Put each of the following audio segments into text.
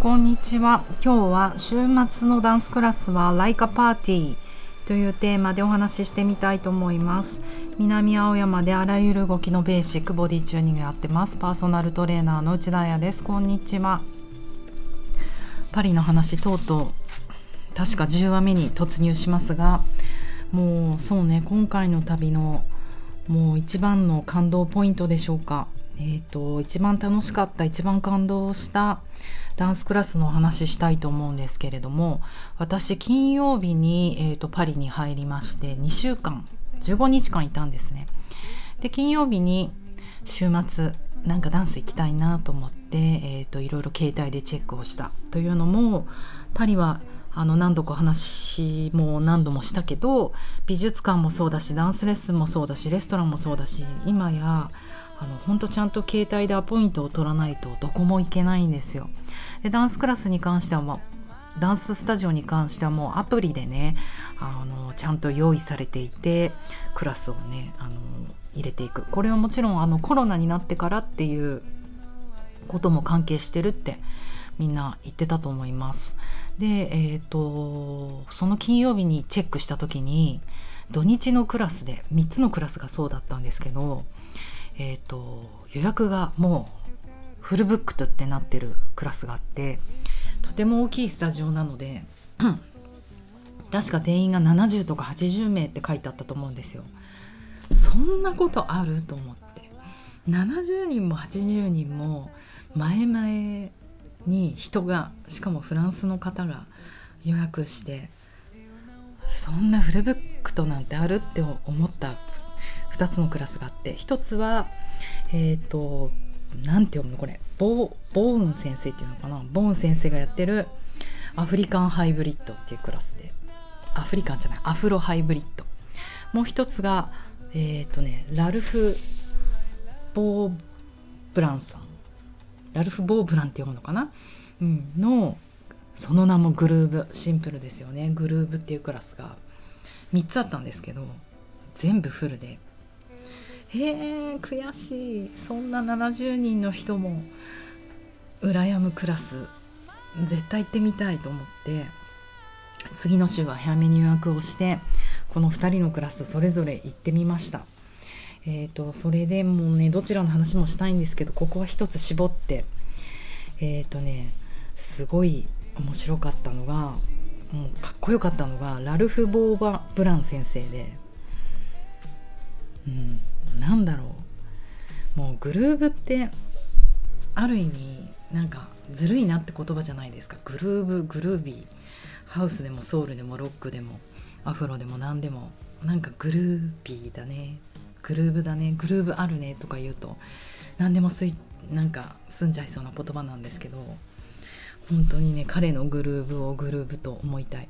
こんにちは。今日は週末のダンスクラスは Like a Party というテーマでお話ししてみたいと思います。南青山であらゆる動きのベーシックボディチューニングやってます。パーソナルトレーナーの内田彩です。こんにちは。パリの話とうとう確か10話目に突入しますがもうそうね今回の旅のもう一番の感動ポイントでしょうか。えーと、一番楽しかった一番感動したダンスクラスのお話ししたいと思うんですけれども私金曜日に、えーと、パリに入りまして2週間15日間いたんですね。で金曜日に週末なんかダンス行きたいなと思って、えーと、といろいろ携帯でチェックをしたというのもパリはあの何度か話も何度もしたけど美術館もそうだしダンスレッスンもそうだしレストランもそうだし今やあの本当ちゃんと携帯でアポイントを取らないとどこも行けないんですよ。でダンスクラスに関しては、ま、ダンススタジオに関してはもうアプリでねあのちゃんと用意されていてクラスをねあの入れていくこれはもちろんあのコロナになってからっていうことも関係してるってみんな言ってたと思います。で、えー、とその金曜日にチェックした時に土日のクラスで3つのクラスがそうだったんですけどえーと、予約がもうフルブックとってなってるクラスがあってとても大きいスタジオなので 確か定員が70とか80名って書いてあったと思うんですよ。そんなことあると思って70人も80人も前々に人がしかもフランスの方が予約してそんなフルブックとなんてあるって思った2つのクラスがあって1つはえっ、ー、と何て読むのこれ。ボボーン先生っていうのかな。ボーン先生がやってるアフリカンハイブリッドっていうクラスで。アフリカンじゃない。アフロハイブリッド。もう一つがえっ、ー、とねラルフ・ボーブランさん。ラルフ・ボーブランって読むのかな、うん、のその名もグルーブ。シンプルですよね。グルーブっていうクラスが3つあったんですけど全部フルで。へえ悔しい。そんな70人の人も羨むクラス絶対行ってみたいと思って次の週は早めに予約をしてこの2人のクラスそれぞれ行ってみました。えーと、それでもうねどちらの話もしたいんですけどここは一つ絞ってえっ、ー、とねすごい面白かったのがもうかっこよかったのがラルフ・ボーバ・ブラン先生で、うん、なんだろう。もうグルーブってある意味なんかずるいなって言葉じゃないですか。グルーブグルービー。ハウスでもソウルでもロックでもアフロでも何でも。なんかグルービーだね。グルーブだね。グルーブあるねとか言うと何でもすいなんか済んじゃいそうな言葉なんですけど本当にね彼のグルーブをグルーブと思いたい。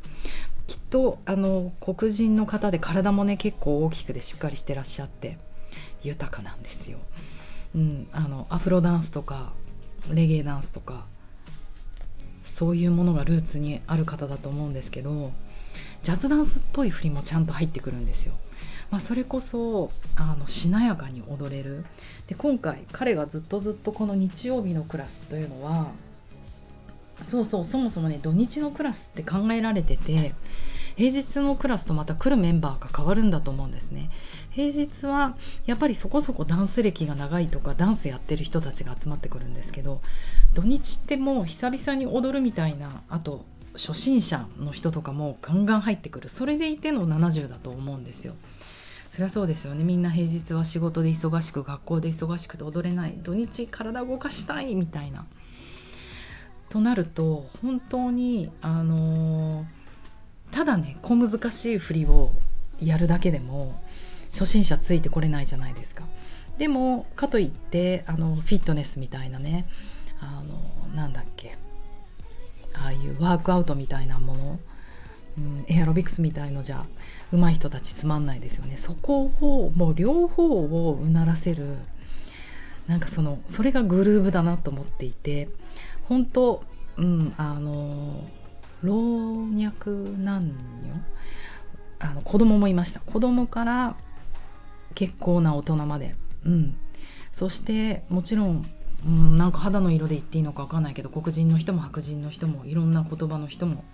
きっとあの黒人の方で体もね結構大きくてしっかりしてらっしゃって。豊かなんですよ。うん、あのアフロダンスとかレゲエダンスとかそういうものがルーツにある方だと思うんですけどジャズダンスっぽい振りもちゃんと入ってくるんですよ。まあ、それこそあのしなやかに踊れるで今回彼がずっとずっとこの日曜日のクラスというのはそうそうそもそもね土日のクラスって考えられてて平日のクラスとまた来るメンバーが変わるんだと思うんですね平日はやっぱりそこそこダンス歴が長いとかダンスやってる人たちが集まってくるんですけど土日ってもう久々に踊るみたいなあと初心者の人とかもガンガン入ってくる。それでいての70だと思うんですよ。そりゃそうですよね。みんな平日は仕事で忙しく学校で忙しくて踊れない。土日体動かしたいみたいな。となると本当にあのーただね小難しい振りをやるだけでも初心者ついてこれないじゃないですか。でもかといってあのフィットネスみたいなねあのなんだっけああいうワークアウトみたいなもの、うん、エアロビクスみたいのじゃ上手い人たちつまんないですよねそこをもう両方をうならせるなんかそのそれがグルーブだなと思っていて本当うんあの老若男女あの子供もいました子供から結構な大人まで。うん。そしてもちろんうん、なんか肌の色で言っていいのか分かんないけど黒人の人も白人の人もいろんな言葉の人も。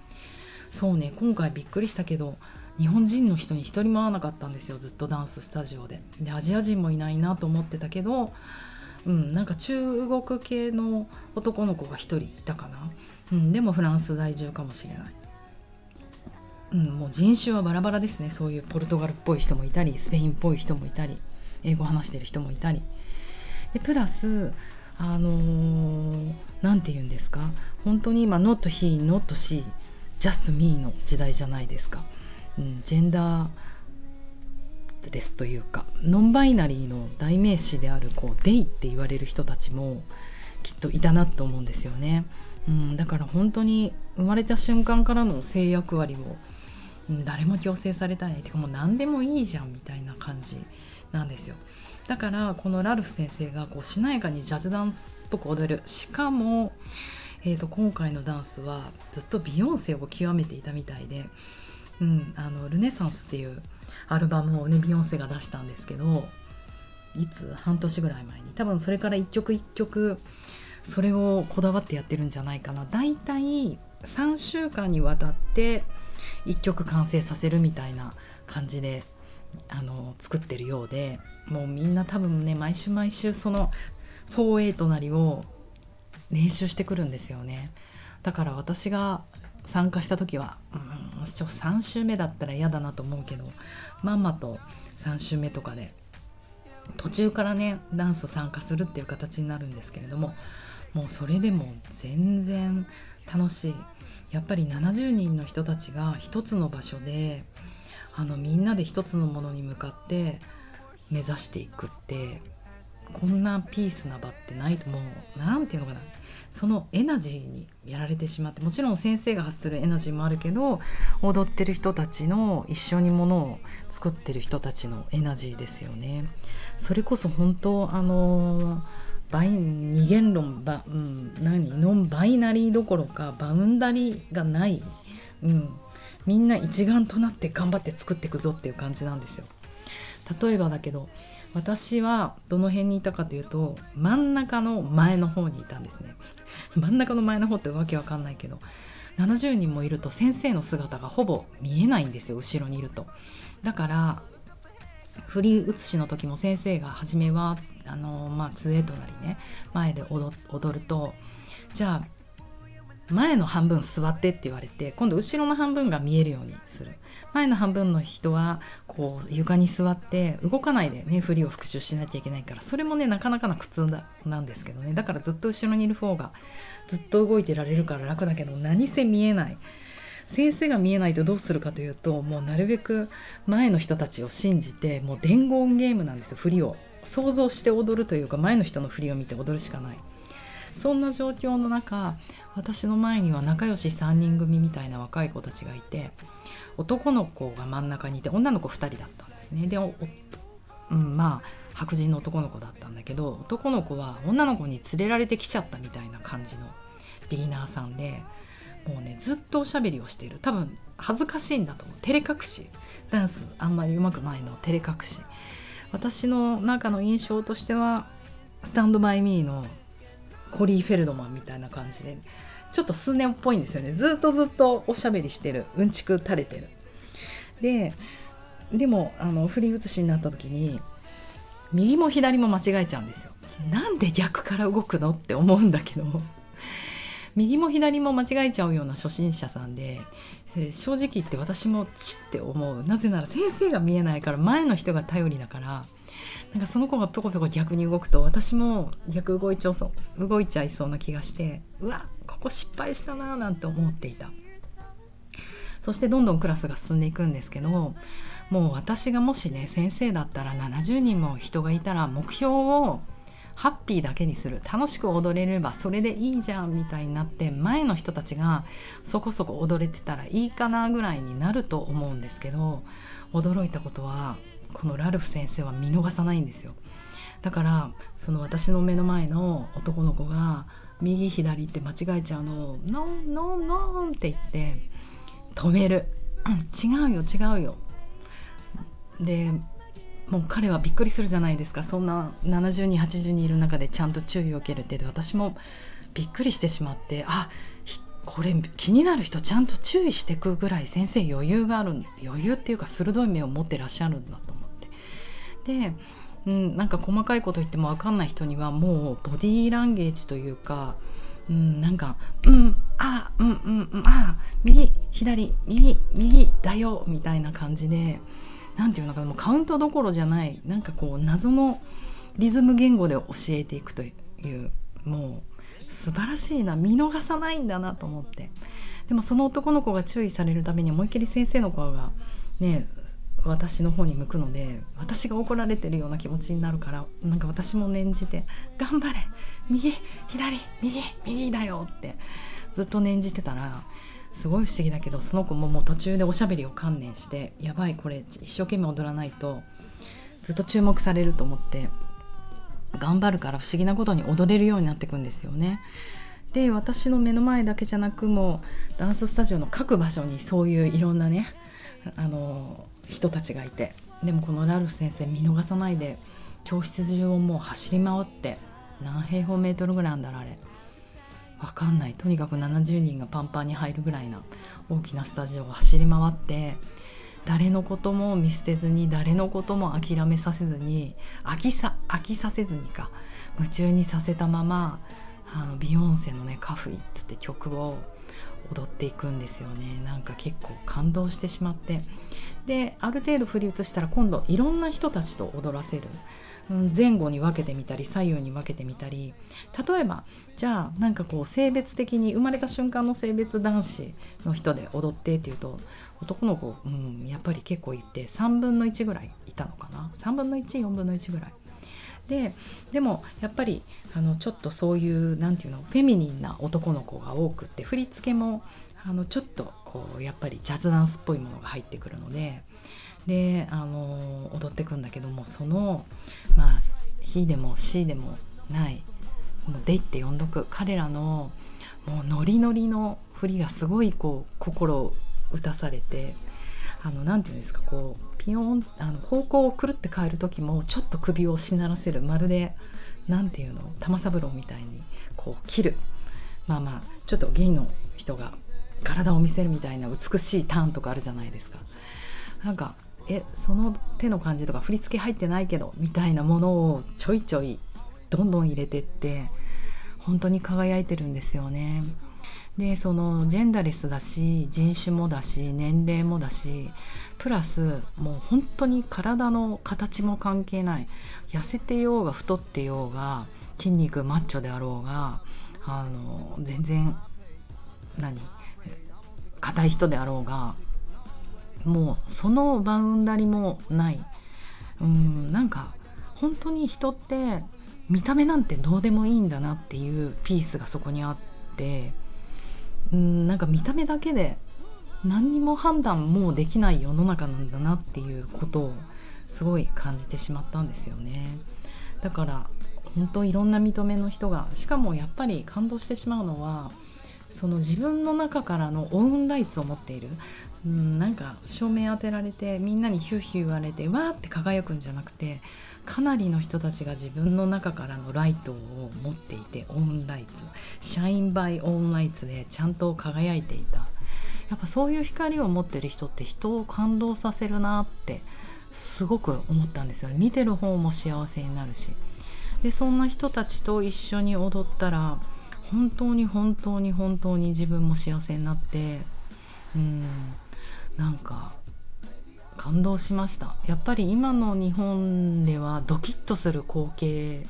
そうね今回びっくりしたけど日本人の人に一人も会わなかったんですよずっとダンススタジオで。でアジア人もいないなと思ってたけどうん、なんか中国系の男の子が1人いたかな、うん、でもフランス在住かもしれない、うん、もう人種はバラバラですね。そういうポルトガルっぽい人もいたりスペインっぽい人もいたり英語話してる人もいたり。でプラスあの何、ー、て言うんですか？本当に今 not he not she just me の時代じゃないですか、うん、ジェンダーレスというかノンバイナリーの代名詞であるこうデイって言われる人たちもきっといたなと思うんですよね、うん、だから本当に生まれた瞬間からの性役割を、誰も強制されたい。ってかもう何でもいいじゃんみたいな感じなんですよ。だからこのラルフ先生がこうしなやかにジャズダンスっぽく踊る。しかも、えー、と今回のダンスはずっとビヨンセを極めていたみたいで、うん、あのルネサンスっていうアルバムをねビヨンセが出したんですけどいつ？半年ぐらい前に。多分それから一曲一曲それをこだわってやってるんじゃないかな。だいたい3週間にわたって1曲完成させるみたいな感じであの作ってるようでもうみんな多分ね毎週毎週その48なりを練習してくるんですよね。だから私が参加した時は、うん、ちょ3週目だったら嫌だなと思うけどまんまと3週目とかで途中からねダンス参加するっていう形になるんですけれどももうそれでも全然楽しいやっぱり70人の人たちが一つの場所であのみんなで一つのものに向かって目指していくってこんなピースな場ってないともう何て言うのかなそのエナジーにやられてしまってもちろん先生が発するエナジーもあるけど踊ってる人たちの一緒にものを作ってる人たちのエナジーですよね。それこそ本当あのバイ二元論バ、うん、何？ノンバイナリーどころか boundary がない、うん、みんな一丸となって頑張って作っていくぞっていう感じなんですよ。例えばだけど私はどの辺にいたかというと真ん中の前の方にいたんですね。真ん中の前の方ってわけわかんないけど70人もいると先生の姿がほぼ見えないんですよ後ろにいると。だから振り写しの時も先生が初めはあのまあ杖となりね前で踊るとじゃあ前の半分座ってって言われて今度後ろの半分が見えるようにする。前の半分の人はこう床に座って動かないでね振りを復習しなきゃいけないからそれもねなかなかな苦痛なんですけどね。だからずっと後ろにいる方がずっと動いてられるから楽だけど何せ見えない。先生が見えないとどうするかというともうなるべく前の人たちを信じてもう伝言ゲームなんですよ振りを。想像して踊るというか前の人の振りを見て踊るしかない。そんな状況の中私の前には仲良し3人組みたいな若い子たちがいて男の子が真ん中にいて女の子2人だったんですね。でうん、まあ白人の男の子だったんだけど男の子は女の子に連れられてきちゃったみたいな感じのビギナーさんでもうねずっとおしゃべりをしている。多分恥ずかしいんだと思う。照れ隠し。ダンスあんまりうまくないの。照れ隠し。私の中の印象としてはスタンドバイミーのコリー・フェルドマンみたいな感じでちょっと数年っぽいんですよね。ずっとずっとおしゃべりしてる。うんちく垂れてる。ででもあの振り写しになった時に右も左も間違えちゃうんですよ。なんで逆から動くのって思うんだけど右も左も間違えちゃうような初心者さんで正直言って私もちって思う。なぜなら先生が見えないから前の人が頼りだから。なんかその子がぴょこぴょこ逆に動くと私も逆動いちゃそう動いちゃいそうな気がしてうわここ失敗したななんて思っていた。そしてどんどんクラスが進んでいくんですけどもう私がもしね先生だったら70人も人がいたら目標をハッピーだけにする楽しく踊れればそれでいいじゃんみたいになって前の人たちがそこそこ踊れてたらいいかなぐらいになると思うんですけど驚いたことはこのラルフ先生は見逃さないんですよ。だからその私の目の前の男の子が右左って間違えちゃうのを「ノンノンノン」って言って止める「違うよ違うよ」でもう彼はびっくりするじゃないですか。そんな70人80人いる中でちゃんと注意を受けるって。私もびっくりしてしまってあこれ気になる人ちゃんと注意してくぐらい先生余裕がある余裕っていうか鋭い目を持ってらっしゃるんだと思って。で、うん、なんか細かいこと言っても分かんない人にはもうボディーランゲージというか、うん、なんか「うんあうんうんうんあ右左右右だよ」みたいな感じで何て言うのかなもうカウントどころじゃないなんかこう謎のリズム言語で教えていくというもう素晴らしいな見逃さないんだなと思って。でもその男の子が注意されるために思いっきり先生の顔がね私の方に向くので私が怒られてるような気持ちになるからなんか私も念じて「頑張れ右左右右だよ」ってずっと念じてたらすごい不思議だけどその子ももう途中でおしゃべりを観念してやばいこれ一生懸命踊らないとずっと注目されると思って頑張るから不思議なことに踊れるようになっていくんですよね。で私の目の前だけじゃなくもうダンススタジオの各場所にそういういろんなねあの人たちがいてでもこのラルフ先生見逃さないで教室中をもう走り回って何平方メートルぐらいあんだろうあれわかんない。とにかく70人がパンパンに入るぐらいな大きなスタジオを走り回って誰のことも見捨てずに誰のことも諦めさせずに飽きさ飽きさせずにか夢中にさせたままあのビヨンセのね「カフイ」っつって曲を踊っていくんですよね。なんか結構感動してしまって。である程度振り移したら今度いろんな人たちと踊らせる。前後に分けてみたり左右に分けてみたり例えばじゃあなんかこう性別的に生まれた瞬間の性別男子の人で踊ってっていうと男の子、うん、やっぱり結構いて3分の1ぐらいいたのかな？3分の14分の1ぐらい。ででもやっぱりあのちょっとそういう何て言うのフェミニンな男の子が多くって振り付けもあのちょっとこうやっぱりジャズダンスっぽいものが入ってくるのでであの踊ってくんだけどもそのまあ「he」でも「she」でもない「もうデイ」って呼んどく彼らのもうノリノリの振りがすごいこう心を打たされてあのなて言うんですかこうピヨンあの方向をくるって変える時もちょっと首をしならせるまるで何て言うの玉三郎みたいにこう切るまあまあちょっとゲイの人が体を見せるみたいな美しいターンとかあるじゃないですか。なんかえその手の感じとか振り付け入ってないけどみたいなものをちょいちょいどんどん入れてって本当に輝いてるんですよね。でそのジェンダレスだし人種もだし年齢もだしプラスもう本当に体の形も関係ない痩せてようが太ってようが筋肉マッチョであろうがあの全然何？硬い人であろうがもうそのバウンダリもない。うんなんか本当に人って見た目なんてどうでもいいんだなっていうピースがそこにあって。うんなんか見た目だけで何にも判断もうできない世の中なんだなっていうことをすごい感じてしまったんですよね。だから本当いろんな認めの人がしかもやっぱり感動してしまうのはその自分の中からのオウンライツを持っている。うんなんか照明当てられてみんなにヒューヒュー言われてわーって輝くんじゃなくてかなりの人たちが自分の中からのライトを持っていてオンライツ。シャインバイオンライツでちゃんと輝いていた。やっぱそういう光を持ってる人って人を感動させるなってすごく思ったんですよ。ね見てる方も幸せになるし。でそんな人たちと一緒に踊ったら本当に本当に本当に自分も幸せになってうん。なんか感動しました。やっぱり今の日本ではドキッとする光景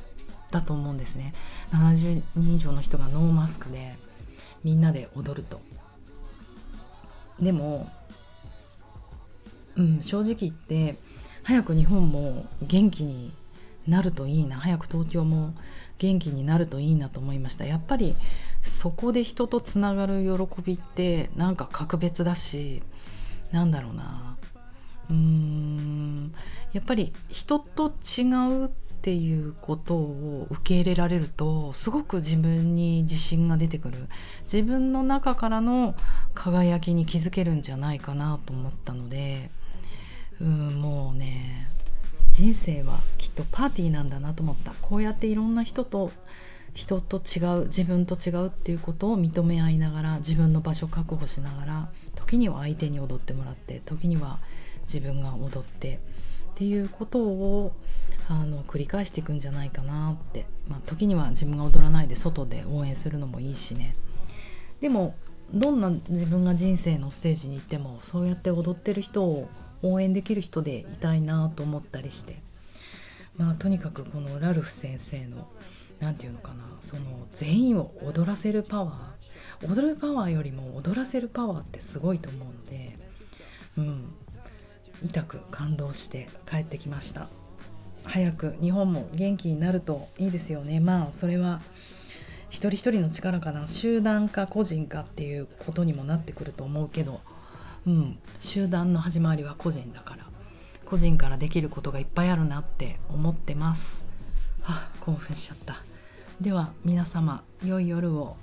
だと思うんですね。70人以上の人がノーマスクでみんなで踊ると。でも、うん、正直言って早く日本も元気になるといいな。早く東京も元気になるといいなと思いました。やっぱりそこで人とつながる喜びってなんか格別だしなんだろうな。うーん。やっぱり人と違うっていうことを受け入れられるとすごく自分に自信が出てくる。自分の中からの輝きに気づけるんじゃないかなと思ったのでうんもうね人生はきっとパーティーなんだなと思った。こうやっていろんな人と人と違う自分と違うっていうことを認め合いながら自分の場所確保しながら時には相手に踊ってもらって時には自分が踊ってっていうことをあの繰り返していくんじゃないかなって、まあ、時には自分が踊らないで外で応援するのもいいしね。でもどんな自分が人生のステージに行ってもそうやって踊ってる人を応援できる人でいたいなと思ったりして。まあとにかくこのラルフ先生の何て言うのかなその全員を踊らせるパワー踊るパワーよりも踊らせるパワーってすごいと思うのでうん。痛く感動して帰ってきました。早く日本も元気になるといいですよね。まあそれは一人一人の力かな。集団か個人かっていうことにもなってくると思うけどうん。集団の始まりは個人だから。個人からできることがいっぱいあるなって思ってます。はあ興奮しちゃった。では皆様良い夜を。